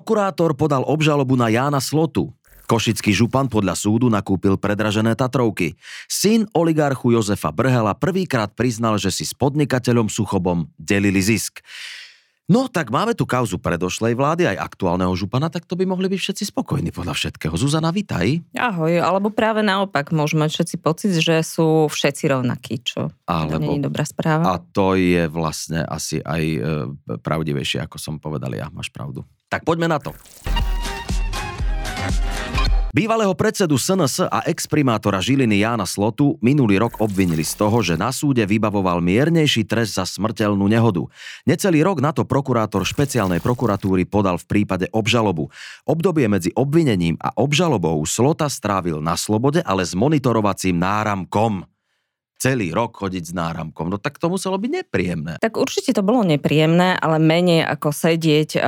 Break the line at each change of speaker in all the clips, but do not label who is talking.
Prokurátor podal obžalobu na Jána Slotu. Košický župan podľa súdu nakúpil predražené Tatrovky. Syn oligarchu Jozefa Brhela prvýkrát priznal, že si s podnikateľom Suchobom delili zisk. No, tak máme tu kauzu predošlej vlády, aj aktuálneho župana, tak to by mohli byť všetci spokojní podľa všetkého. Zuzana, vitaj.
Ahoj, alebo práve naopak, môžeme všetci pocit, že sú všetci rovnakí, čo alebo, nie je dobrá správa.
A to je vlastne asi aj e, pravdivejšie, ako som povedal ja, máš pravdu. Tak poďme na to. Bývalého predsedu SNS a exprimátora Žiliny Jána Slotu minulý rok obvinili z toho, že na súde vybavoval miernejší trest za smrteľnú nehodu. Necelý rok na to prokurátor špeciálnej prokuratúry podal v prípade obžalobu. Obdobie medzi obvinením a obžalobou Slota strávil na slobode, ale s monitorovacím náramkom celý rok chodiť s náramkom. No tak to muselo byť nepríjemné.
Tak určite to bolo nepríjemné, ale menej ako sedieť uh,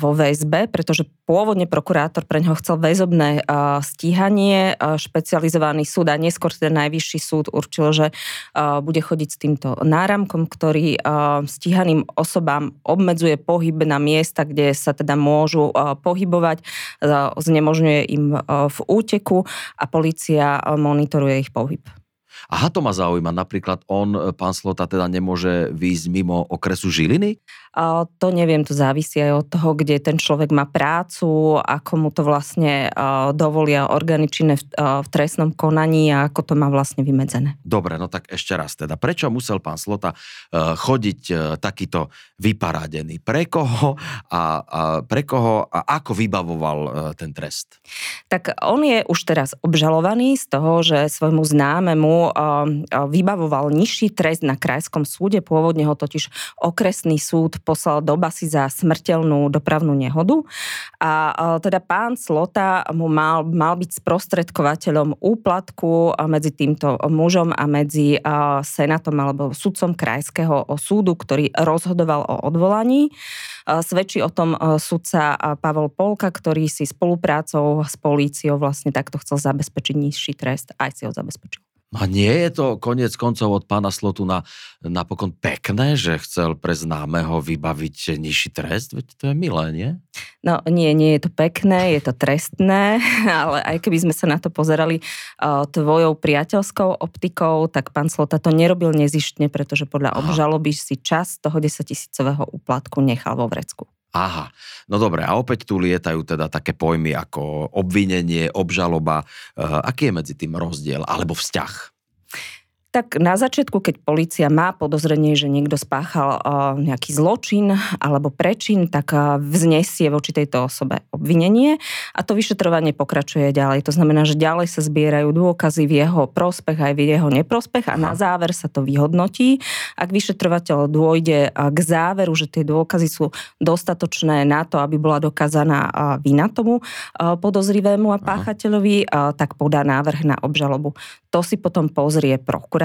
vo väzbe, pretože pôvodne prokurátor pre neho chcel väzobné uh, stíhanie. Uh, špecializovaný súd a neskôr ten najvyšší súd určil, že uh, bude chodiť s týmto náramkom, ktorý uh, stíhaným osobám obmedzuje pohyb na miesta, kde sa teda môžu uh, pohybovať, uh, znemožňuje im uh, v úteku a policia uh, monitoruje ich pohyb.
Aha, to ma zaujíma. Napríklad on, e, pán Slota, teda nemôže výjsť mimo okresu Žiliny?
To neviem, to závisí aj od toho, kde ten človek má prácu, ako mu to vlastne dovolia orgány činné v, trestnom konaní a ako to má vlastne vymedzené.
Dobre, no tak ešte raz teda. Prečo musel pán Slota e, chodiť e, takýto vyparádený? Pre koho a, a pre koho a ako vybavoval ten trest?
Tak on je už teraz obžalovaný z toho, že svojmu známemu vybavoval nižší trest na krajskom súde. Pôvodne ho totiž okresný súd poslal do basy za smrteľnú dopravnú nehodu. A teda pán Slota mu mal, mal byť sprostredkovateľom úplatku medzi týmto mužom a medzi senátom alebo sudcom krajského súdu, ktorý rozhodoval o odvolaní. Svedčí o tom sudca Pavel Polka, ktorý si spoluprácou s políciou vlastne takto chcel zabezpečiť nižší trest, aj si ho zabezpečil.
No a nie je to koniec koncov od pána Slotu na, napokon pekné, že chcel pre známeho vybaviť nižší trest? Veď to je milé, nie?
No nie, nie je to pekné, je to trestné, ale aj keby sme sa na to pozerali uh, tvojou priateľskou optikou, tak pán Slota to nerobil nezištne, pretože podľa Aha. obžaloby si čas toho 10 tisícového úplatku nechal vo vrecku.
Aha, no dobre, a opäť tu lietajú teda také pojmy ako obvinenie, obžaloba. Uh, aký je medzi tým rozdiel alebo vzťah?
Tak na začiatku, keď policia má podozrenie, že niekto spáchal nejaký zločin alebo prečin, tak vznesie voči tejto osobe obvinenie a to vyšetrovanie pokračuje ďalej. To znamená, že ďalej sa zbierajú dôkazy v jeho prospech aj v jeho neprospech a na záver sa to vyhodnotí. Ak vyšetrovateľ dôjde k záveru, že tie dôkazy sú dostatočné na to, aby bola dokázaná vina tomu podozrivému a páchateľovi, tak podá návrh na obžalobu. To si potom pozrie prokurátor,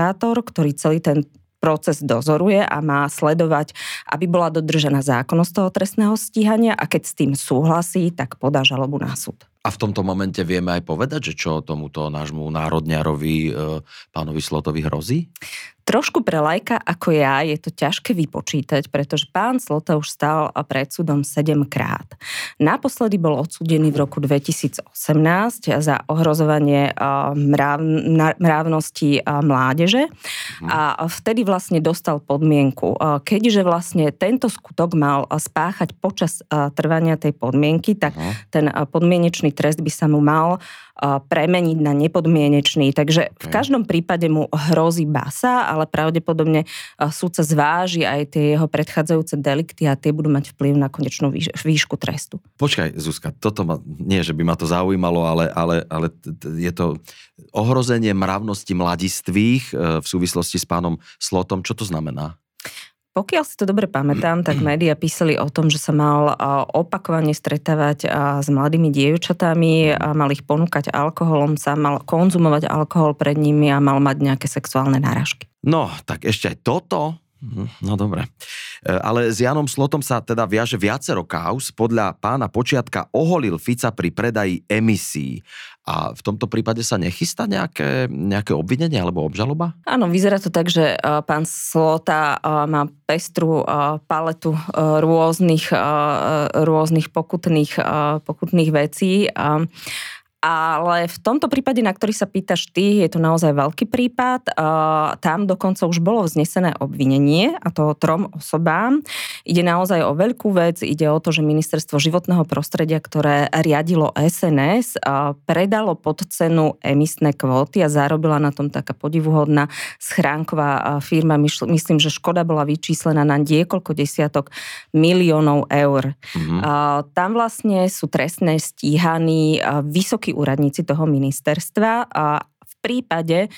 ktorý celý ten proces dozoruje a má sledovať, aby bola dodržená zákonnosť toho trestného stíhania a keď s tým súhlasí, tak podá žalobu na súd.
A v tomto momente vieme aj povedať, že čo tomuto nášmu národňarovi, e, pánovi Slotovi hrozí?
Trošku pre lajka ako ja je to ťažké vypočítať, pretože pán Slota už stál pred súdom 7 krát. Naposledy bol odsúdený v roku 2018 za ohrozovanie mráv, mrávnosti mládeže mhm. a vtedy vlastne dostal podmienku. Keďže vlastne tento skutok mal spáchať počas trvania tej podmienky, tak ten podmienečný trest by sa mu mal premeniť na nepodmienečný. Takže v každom prípade mu hrozí basa, ale pravdepodobne súdca zváži aj tie jeho predchádzajúce delikty a tie budú mať vplyv na konečnú výšku trestu.
Počkaj, Zuzka, toto ma, nie, že by ma to zaujímalo, ale, ale, ale je to ohrozenie mravnosti mladistvých e, v súvislosti s pánom Slotom. Čo to znamená?
Pokiaľ si to dobre pamätám, tak médiá písali o tom, že sa mal opakovane stretávať s mladými dievčatami, mal ich ponúkať alkoholom, sa mal konzumovať alkohol pred nimi a mal mať nejaké sexuálne náražky.
No, tak ešte aj toto no dobre. E, ale s Janom Slotom sa teda viaže viacero kauz. Podľa pána Počiatka oholil Fica pri predaji emisí. A v tomto prípade sa nechystá nejaké, nejaké obvinenie alebo obžaloba?
Áno, vyzerá to tak, že pán Slota má pestru paletu rôznych, rôznych pokutných, pokutných vecí ale v tomto prípade, na ktorý sa pýtaš ty, je to naozaj veľký prípad. Tam dokonca už bolo vznesené obvinenie, a to trom osobám. Ide naozaj o veľkú vec. Ide o to, že ministerstvo životného prostredia, ktoré riadilo SNS, predalo pod cenu emisné kvóty a zarobila na tom taká podivuhodná schránková firma. Myslím, že škoda bola vyčíslená na niekoľko desiatok miliónov eur. Mm-hmm. Tam vlastne sú trestné stíhaní vysokí úradníci toho ministerstva a v prípade, e,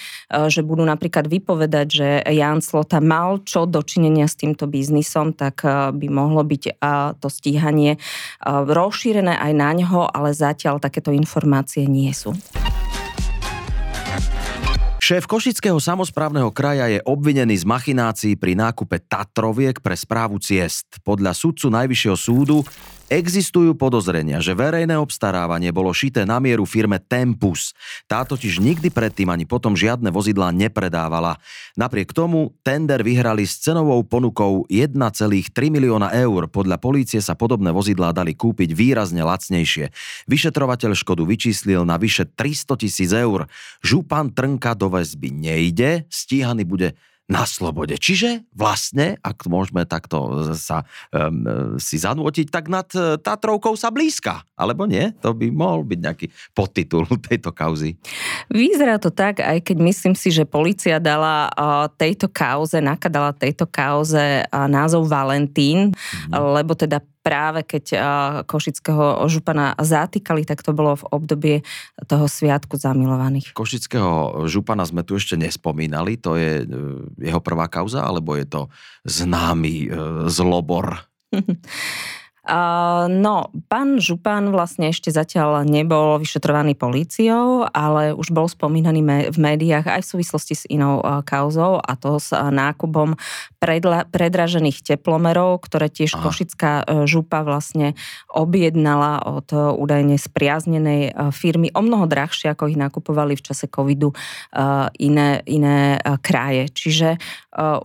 že budú napríklad vypovedať, že Jan Slota mal čo dočinenia s týmto biznisom, tak e, by mohlo byť e, to stíhanie rozšírené aj na ňo, ale zatiaľ takéto informácie nie sú.
Šéf Košického samozprávneho kraja je obvinený z machinácií pri nákupe Tatroviek pre správu ciest. Podľa sudcu Najvyššieho súdu Existujú podozrenia, že verejné obstarávanie bolo šité na mieru firme Tempus. Tá totiž nikdy predtým ani potom žiadne vozidlá nepredávala. Napriek tomu tender vyhrali s cenovou ponukou 1,3 milióna eur. Podľa polície sa podobné vozidlá dali kúpiť výrazne lacnejšie. Vyšetrovateľ škodu vyčíslil na vyše 300 tisíc eur. Župan Trnka do väzby nejde, stíhaný bude na slobode. Čiže vlastne, ak môžeme takto sa um, si zanútiť, tak nad e, Tatrovkou sa blízka. Alebo nie? To by mohol byť nejaký podtitul tejto kauzy.
Vyzerá to tak, aj keď myslím si, že policia dala uh, tejto kauze, nakadala tejto kauze uh, názov Valentín, mm-hmm. lebo teda práve keď Košického župana zatýkali, tak to bolo v období toho sviatku zamilovaných.
Košického župana sme tu ešte nespomínali, to je e, jeho prvá kauza, alebo je to známy e, zlobor?
No, pán Župan vlastne ešte zatiaľ nebol vyšetrovaný políciou, ale už bol spomínaný v médiách aj v súvislosti s inou kauzou a to s nákupom predla, predražených teplomerov, ktoré tiež Aha. Košická župa vlastne objednala od údajne spriaznenej firmy o mnoho drahšie, ako ich nakupovali v čase covidu iné, iné kraje. Čiže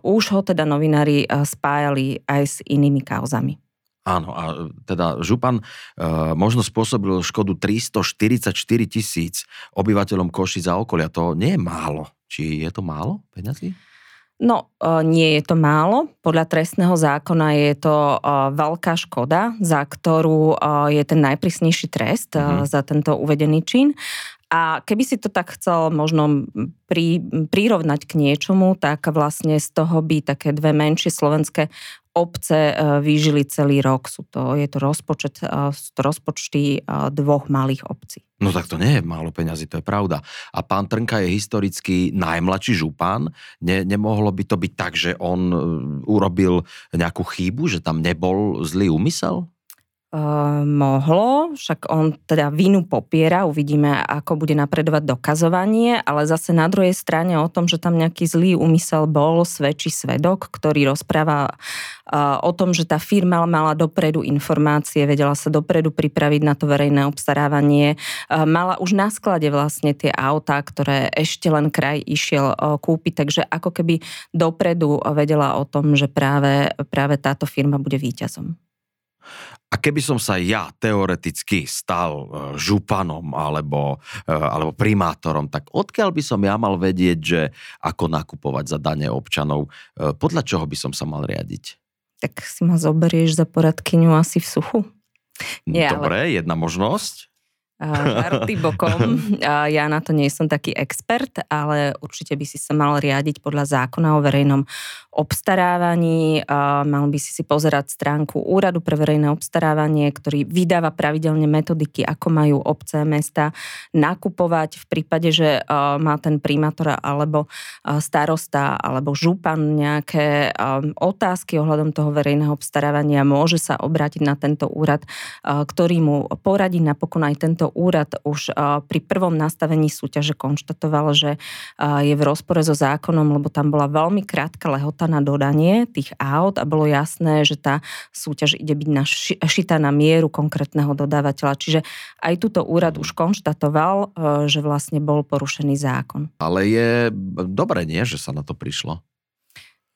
už ho teda novinári spájali aj s inými kauzami.
Áno, a teda Župan e, možno spôsobil škodu 344 tisíc obyvateľom Košic a okolia. To nie je málo. Či je to málo peňazí?
No, e, nie je to málo. Podľa trestného zákona je to e, veľká škoda, za ktorú e, je ten najprísnejší trest mm-hmm. za tento uvedený čin. A keby si to tak chcel možno pri, prirovnať k niečomu, tak vlastne z toho by také dve menšie slovenské obce vyžili celý rok. Sú to, je to rozpočet, sú to rozpočty dvoch malých obcí.
No tak to nie je málo peňazí, to je pravda. A pán Trnka je historicky najmladší župan. Ne, nemohlo by to byť tak, že on urobil nejakú chybu, že tam nebol zlý úmysel?
Uh, mohlo, však on teda vinu popiera, uvidíme, ako bude napredovať dokazovanie, ale zase na druhej strane o tom, že tam nejaký zlý úmysel bol, svedčí svedok, ktorý rozpráva uh, o tom, že tá firma mala dopredu informácie, vedela sa dopredu pripraviť na to verejné obstarávanie, uh, mala už na sklade vlastne tie autá, ktoré ešte len kraj išiel kúpiť, takže ako keby dopredu vedela o tom, že práve, práve táto firma bude víťazom.
A keby som sa ja teoreticky stal e, županom alebo, e, alebo primátorom, tak odkiaľ by som ja mal vedieť, že ako nakupovať za dane občanov? E, podľa čoho by som sa mal riadiť?
Tak si ma zoberieš za poradkyňu asi v suchu.
Nie, Dobre, ale... jedna možnosť.
Žarty bokom. Ja na to nie som taký expert, ale určite by si sa mal riadiť podľa zákona o verejnom obstarávaní. Mal by si si pozerať stránku Úradu pre verejné obstarávanie, ktorý vydáva pravidelne metodiky, ako majú obce, mesta nakupovať v prípade, že má ten primátor alebo starosta alebo župan nejaké otázky ohľadom toho verejného obstarávania. Môže sa obrátiť na tento úrad, ktorý mu poradí napokon aj tento úrad už pri prvom nastavení súťaže konštatoval, že je v rozpore so zákonom, lebo tam bola veľmi krátka lehota na dodanie tých aut a bolo jasné, že tá súťaž ide byť šitá na mieru konkrétneho dodávateľa. Čiže aj túto úrad už konštatoval, že vlastne bol porušený zákon.
Ale je dobre, nie, že sa na to prišlo?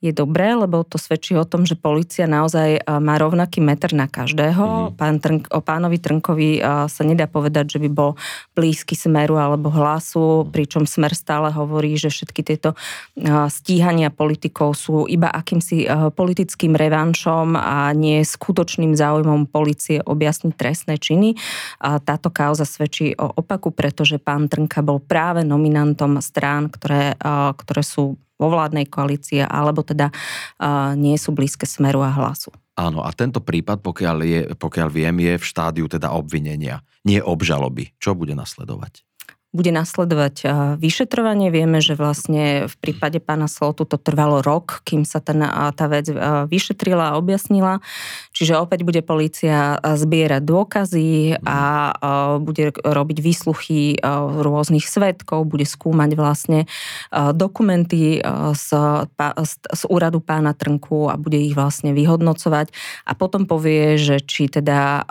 Je dobré, lebo to svedčí o tom, že policia naozaj má rovnaký meter na každého. Mm-hmm. Pán Trnk, o pánovi Trnkovi sa nedá povedať, že by bol blízky smeru alebo hlasu, pričom smer stále hovorí, že všetky tieto stíhania politikov sú iba akýmsi politickým revanšom a nie skutočným záujmom policie objasniť trestné činy. Táto kauza svedčí o opaku, pretože pán Trnka bol práve nominantom strán, ktoré, ktoré sú vo vládnej koalícii, alebo teda uh, nie sú blízke smeru a hlasu.
Áno, a tento prípad, pokiaľ, je, pokiaľ viem, je v štádiu teda obvinenia, nie obžaloby. Čo bude nasledovať?
bude nasledovať vyšetrovanie. Vieme, že vlastne v prípade pána Slotu to trvalo rok, kým sa ten, tá vec vyšetrila a objasnila. Čiže opäť bude policia zbierať dôkazy a bude robiť výsluchy rôznych svetkov, bude skúmať vlastne dokumenty z, z úradu pána Trnku a bude ich vlastne vyhodnocovať a potom povie, že či teda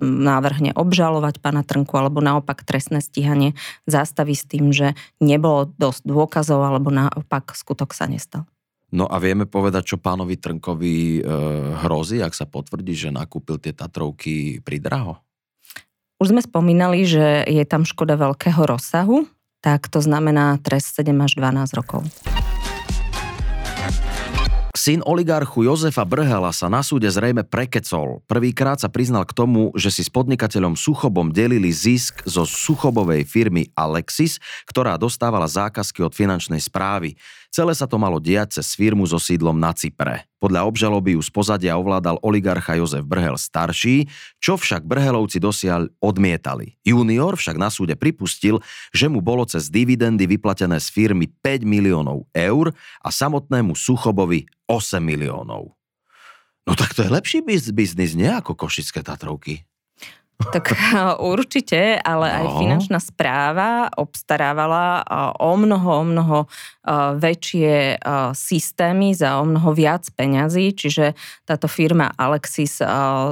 návrhne obžalovať pána Trnku alebo naopak trestné stíhanie zastaví s tým, že nebolo dosť dôkazov alebo naopak skutok sa nestal.
No a vieme povedať, čo pánovi Trnkovi e, hrozí, ak sa potvrdí, že nakúpil tie Tatrovky pri draho?
Už sme spomínali, že je tam škoda veľkého rozsahu, tak to znamená trest 7 až 12 rokov.
Syn oligarchu Jozefa Brhela sa na súde zrejme prekecol. Prvýkrát sa priznal k tomu, že si s podnikateľom Suchobom delili zisk zo Suchobovej firmy Alexis, ktorá dostávala zákazky od finančnej správy. Celé sa to malo diať cez firmu so sídlom na Cypre. Podľa obžaloby ju z pozadia ovládal oligarcha Jozef Brhel starší, čo však Brhelovci dosiaľ odmietali. Junior však na súde pripustil, že mu bolo cez dividendy vyplatené z firmy 5 miliónov eur a samotnému Suchobovi 8 miliónov. No tak to je lepší biznis, nie ako Košické Tatrovky.
Tak určite, ale no. aj finančná správa obstarávala o mnoho, o mnoho väčšie systémy za o mnoho viac peňazí, čiže táto firma Alexis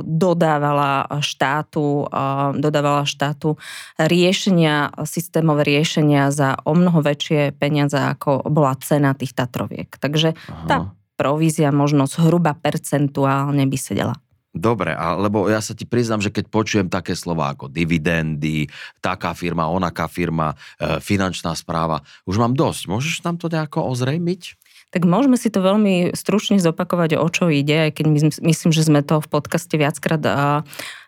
dodávala štátu, dodávala štátu riešenia, systémové riešenia za o mnoho väčšie peniaze, ako bola cena tých Tatroviek. Takže Aha. tá provízia možno zhruba percentuálne by sedela.
Dobre, a, lebo ja sa ti priznám, že keď počujem také slova ako dividendy, taká firma, onaká firma, e, finančná správa, už mám dosť. Môžeš nám to nejako ozrejmiť?
Tak môžeme si to veľmi stručne zopakovať, o čo ide, aj keď my, myslím, že sme to v podcaste viackrát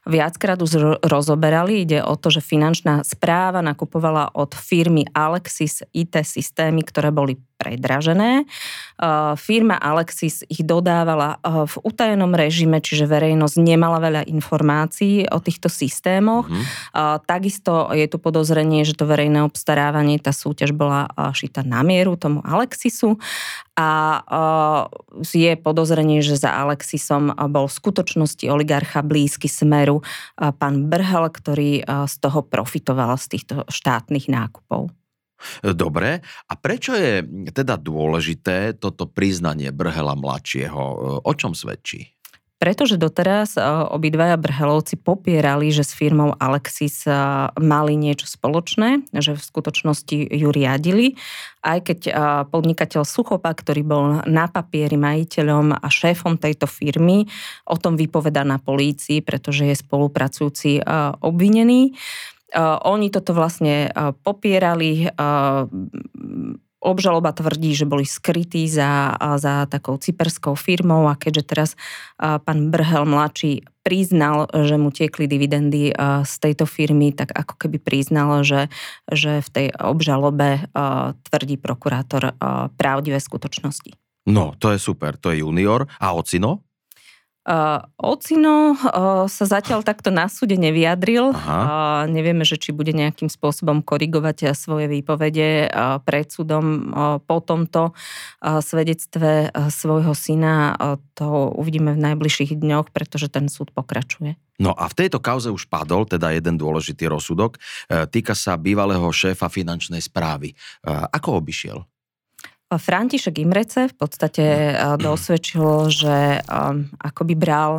viackrát už rozoberali. Ide o to, že finančná správa nakupovala od firmy Alexis IT systémy, ktoré boli predražené. Firma Alexis ich dodávala v utajenom režime, čiže verejnosť nemala veľa informácií o týchto systémoch. Mm-hmm. Takisto je tu podozrenie, že to verejné obstarávanie, tá súťaž bola šita na mieru tomu Alexisu a je podozrenie, že za Alexisom bol v skutočnosti oligarcha blízky smeru pán Brhel, ktorý z toho profitoval z týchto štátnych nákupov.
Dobre, a prečo je teda dôležité toto priznanie Brhela mladšieho? O čom svedčí?
Pretože doteraz obidvaja Brhelovci popierali, že s firmou Alexis mali niečo spoločné, že v skutočnosti ju riadili aj keď podnikateľ Suchopa, ktorý bol na papieri majiteľom a šéfom tejto firmy, o tom vypoveda na polícii, pretože je spolupracujúci obvinený. Oni toto vlastne popierali, obžaloba tvrdí, že boli skrytí za, za takou cyperskou firmou a keďže teraz pán Brhel mladší priznal, že mu tiekli dividendy z tejto firmy, tak ako keby priznal, že, že v tej obžalobe tvrdí prokurátor pravdivé skutočnosti.
No, to je super, to je junior. A ocino?
Uh, Ocino uh, sa zatiaľ takto na súde nevyjadril. Uh, nevieme, že či bude nejakým spôsobom korigovať svoje výpovede uh, pred súdom uh, po tomto uh, svedectve uh, svojho syna. Uh, to uvidíme v najbližších dňoch, pretože ten súd pokračuje.
No a v tejto kauze už padol teda jeden dôležitý rozsudok. Uh, týka sa bývalého šéfa finančnej správy. Uh, ako obišiel?
František Imrece v podstate dosvedčil, že akoby bral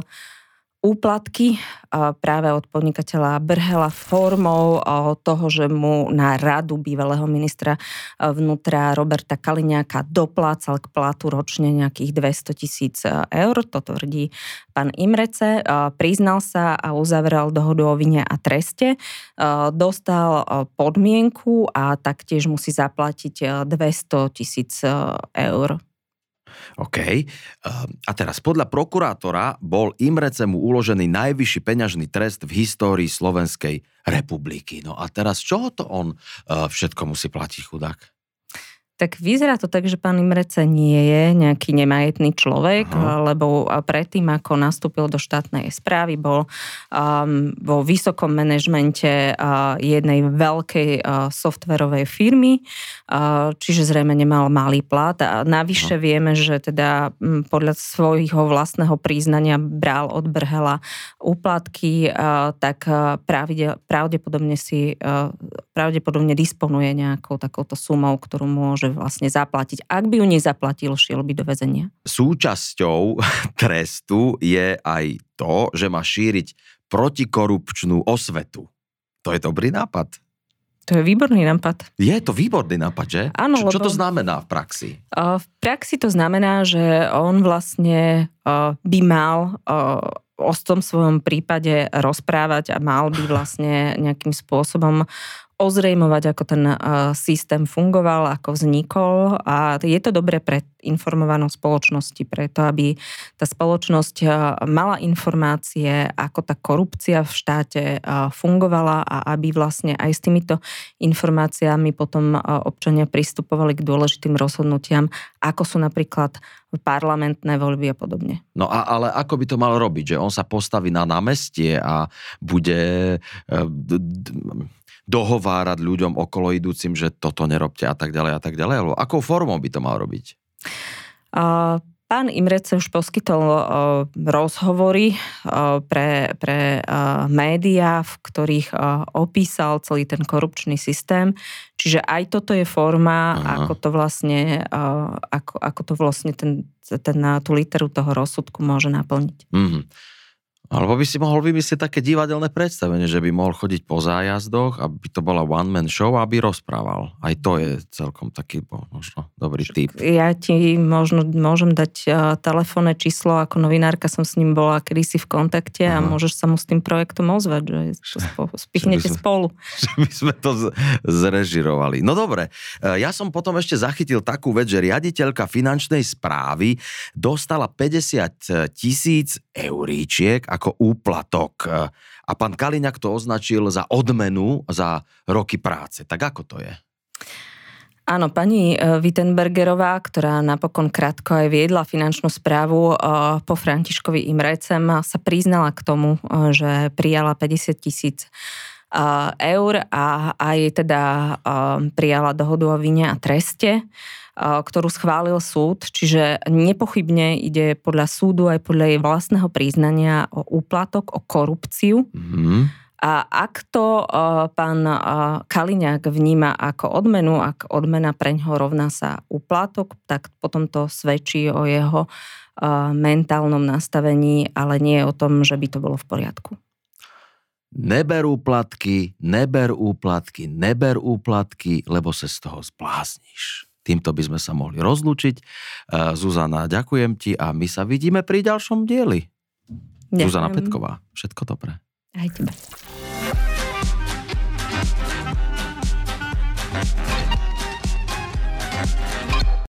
úplatky práve od podnikateľa Brhela formou toho, že mu na radu bývalého ministra vnútra Roberta Kaliňáka doplácal k platu ročne nejakých 200 tisíc eur. To tvrdí pán Imrece. Priznal sa a uzavrel dohodu o vine a treste. Dostal podmienku a taktiež musí zaplatiť 200 tisíc eur
OK. Ehm, a teraz podľa prokurátora bol Imrecemu uložený najvyšší peňažný trest v histórii Slovenskej republiky. No a teraz čo to on eh, všetko musí platiť chudák?
Tak vyzerá to tak, že pán Imrece nie je nejaký nemajetný človek, Aha. lebo predtým, ako nastúpil do štátnej správy, bol um, vo vysokom manažmente uh, jednej veľkej uh, softverovej firmy, uh, čiže zrejme nemal malý plat. A navyše Aha. vieme, že teda um, podľa svojho vlastného príznania bral od Brhela úplatky, uh, tak uh, pravde, pravdepodobne si uh, pravdepodobne disponuje nejakou takouto sumou, ktorú môže môže vlastne zaplatiť. Ak by ju nezaplatil, šiel by do väzenia.
Súčasťou trestu je aj to, že má šíriť protikorupčnú osvetu. To je dobrý nápad.
To je výborný nápad.
Je to výborný nápad, že?
Áno,
čo, čo to znamená v praxi?
V praxi to znamená, že on vlastne by mal o tom svojom prípade rozprávať a mal by vlastne nejakým spôsobom ozrejmovať, ako ten systém fungoval, ako vznikol a je to dobre pre informovanú spoločnosti, preto aby tá spoločnosť mala informácie, ako tá korupcia v štáte fungovala a aby vlastne aj s týmito informáciami potom občania pristupovali k dôležitým rozhodnutiam, ako sú napríklad parlamentné voľby a podobne.
No a, ale ako by to mal robiť? Že on sa postaví na námestie a bude e, dohovárať ľuďom okolo idúcim, že toto nerobte a tak ďalej a tak ďalej? Alebo akou formou by to mal robiť?
Uh, Pán Imrece už poskytol uh, rozhovory uh, pre, pre uh, médiá, v ktorých uh, opísal celý ten korupčný systém. Čiže aj toto je forma, Aha. ako to vlastne, uh, ako, ako to vlastne ten, ten, tú literu toho rozsudku môže naplniť. Mm-hmm.
Alebo by si mohol vymyslieť také divadelné predstavenie, že by mohol chodiť po zájazdoch, aby to bola one-man show, aby rozprával. Aj to je celkom taký možno dobrý typ.
Ja ti možno môžem dať uh, telefónne číslo, ako novinárka som s ním bola kedysi v kontakte Aha. a môžeš sa mu s tým projektom ozvať, že to spichnete sme, spolu.
Že by sme to zrežirovali. No dobre, e, ja som potom ešte zachytil takú vec, že riaditeľka finančnej správy dostala 50 tisíc euríčiek ako úplatok. A pán Kaliňak to označil za odmenu za roky práce. Tak ako to je?
Áno, pani e, Wittenbergerová, ktorá napokon krátko aj viedla finančnú správu e, po Františkovi Imrecem, sa priznala k tomu, e, že prijala 50 tisíc eur a aj teda prijala dohodu o vine a treste ktorú schválil súd, čiže nepochybne ide podľa súdu aj podľa jej vlastného príznania o úplatok, o korupciu. Mm-hmm. A ak to uh, pán uh, Kaliňák vníma ako odmenu, ak odmena pre ňoho rovná sa úplatok, tak potom to svedčí o jeho uh, mentálnom nastavení, ale nie o tom, že by to bolo v poriadku.
Neber úplatky, neber úplatky, neber úplatky, lebo sa z toho zblázniš. Týmto by sme sa mohli rozlúčiť. E, Zuzana, ďakujem ti a my sa vidíme pri ďalšom dieli. Ďakujem. Zuzana Petková, všetko dobré.
Aj tebe.